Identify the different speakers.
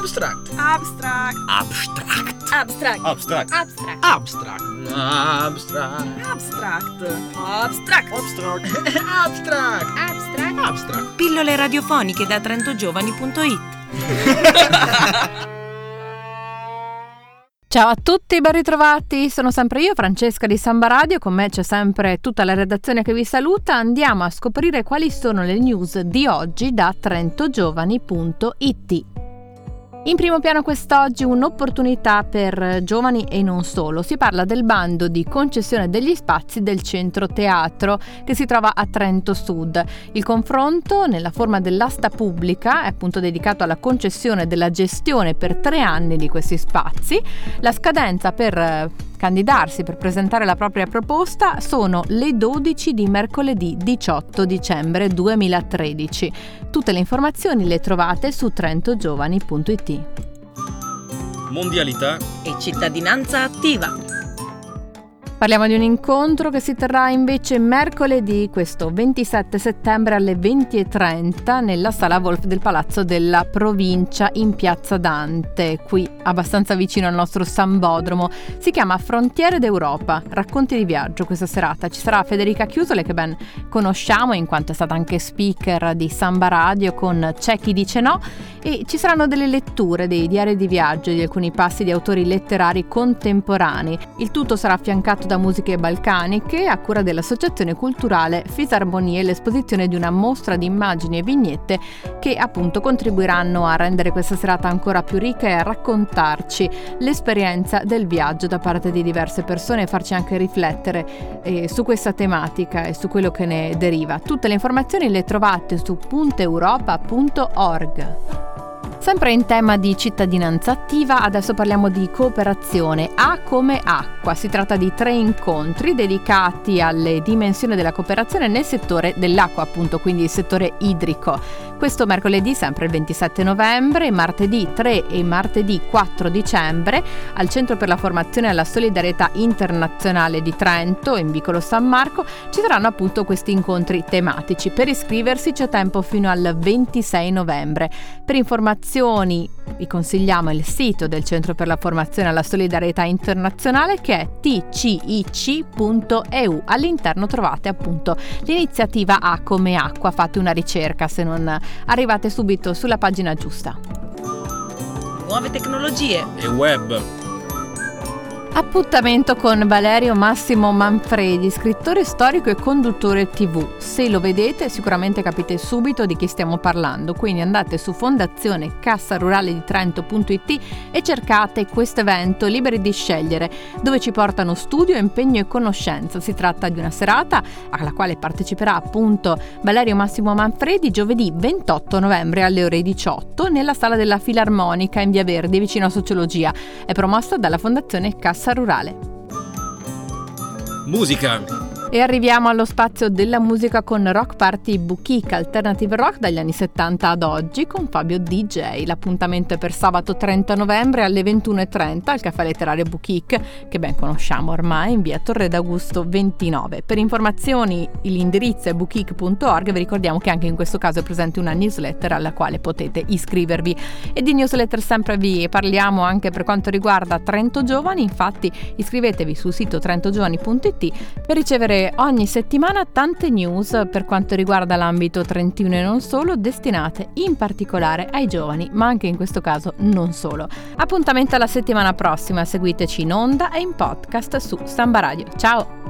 Speaker 1: Abstract.
Speaker 2: Abstract.
Speaker 1: Abstract.
Speaker 2: Abstract.
Speaker 1: Abstract.
Speaker 2: Abstract.
Speaker 1: Abstract. Abstract.
Speaker 2: Abstract. Abstract.
Speaker 1: Abstract. Abstract.
Speaker 2: Abstract.
Speaker 1: Abstract.
Speaker 3: Pillole radiofoniche da trentogiovani.it
Speaker 4: Ciao a tutti, ben ritrovati. Sono sempre io, Francesca di Samba Radio. Con me c'è sempre tutta la redazione che vi saluta. Andiamo a scoprire quali sono le news di oggi da trentogiovani.it. In primo piano quest'oggi un'opportunità per giovani e non solo. Si parla del bando di concessione degli spazi del centro teatro che si trova a Trento Sud. Il confronto nella forma dell'asta pubblica è appunto dedicato alla concessione della gestione per tre anni di questi spazi. La scadenza per candidarsi per presentare la propria proposta sono le 12 di mercoledì 18 dicembre 2013. Tutte le informazioni le trovate su trentogiovani.it.
Speaker 1: Mondialità.
Speaker 3: e cittadinanza attiva.
Speaker 4: Parliamo di un incontro che si terrà invece mercoledì, questo 27 settembre alle 20.30 nella sala Wolf del Palazzo della Provincia in Piazza Dante, qui abbastanza vicino al nostro Sambodromo. Si chiama Frontiere d'Europa, racconti di viaggio questa serata. Ci sarà Federica Chiusole che ben conosciamo in quanto è stata anche speaker di Samba Radio con C'è chi dice no e ci saranno delle letture dei diari di viaggio di alcuni passi di autori letterari contemporanei. Il tutto sarà affiancato da musiche balcaniche a cura dell'Associazione Culturale Fisarmonie e l'esposizione di una mostra di immagini e vignette che appunto contribuiranno a rendere questa serata ancora più ricca e a raccontarci l'esperienza del viaggio da parte di diverse persone e farci anche riflettere eh, su questa tematica e su quello che ne deriva. Tutte le informazioni le trovate su punteuropa.org. Sempre in tema di cittadinanza attiva, adesso parliamo di cooperazione A come acqua. Si tratta di tre incontri dedicati alle dimensioni della cooperazione nel settore dell'acqua, appunto, quindi il settore idrico. Questo mercoledì, sempre il 27 novembre, martedì 3 e martedì 4 dicembre, al Centro per la Formazione e la Solidarietà Internazionale di Trento, in Vicolo San Marco, ci saranno appunto questi incontri tematici. Per iscriversi c'è tempo fino al 26 novembre. Per informazioni vi consigliamo il sito del Centro per la Formazione alla Solidarietà Internazionale che è tcic.eu. All'interno trovate appunto l'iniziativa A come acqua. Fate una ricerca se non arrivate subito sulla pagina giusta.
Speaker 3: Nuove tecnologie.
Speaker 1: E web.
Speaker 4: Appuntamento con Valerio Massimo Manfredi, scrittore storico e conduttore TV. Se lo vedete sicuramente capite subito di chi stiamo parlando, quindi andate su fondazione Cassa Rurale di Trento.it e cercate questo evento liberi di scegliere, dove ci portano studio, impegno e conoscenza. Si tratta di una serata alla quale parteciperà appunto Valerio Massimo Manfredi giovedì 28 novembre alle ore 18 nella sala della Filarmonica in Via Verde vicino a Sociologia. È promossa dalla Fondazione Cassa Rurale.
Speaker 1: Musica.
Speaker 4: E arriviamo allo spazio della musica con Rock Party Boutique Alternative Rock dagli anni 70 ad oggi con Fabio DJ. L'appuntamento è per sabato 30 novembre alle 21.30 al caffè letterario Boutique, che ben conosciamo ormai, in via Torre d'Augusto 29. Per informazioni l'indirizzo è boutique.org, vi ricordiamo che anche in questo caso è presente una newsletter alla quale potete iscrivervi. E di newsletter sempre vi parliamo anche per quanto riguarda Trento Giovani, infatti iscrivetevi sul sito trentogiovani.it per ricevere ogni settimana tante news per quanto riguarda l'ambito trentino e non solo, destinate in particolare ai giovani, ma anche in questo caso non solo. Appuntamento alla settimana prossima, seguiteci in onda e in podcast su Samba Radio. Ciao!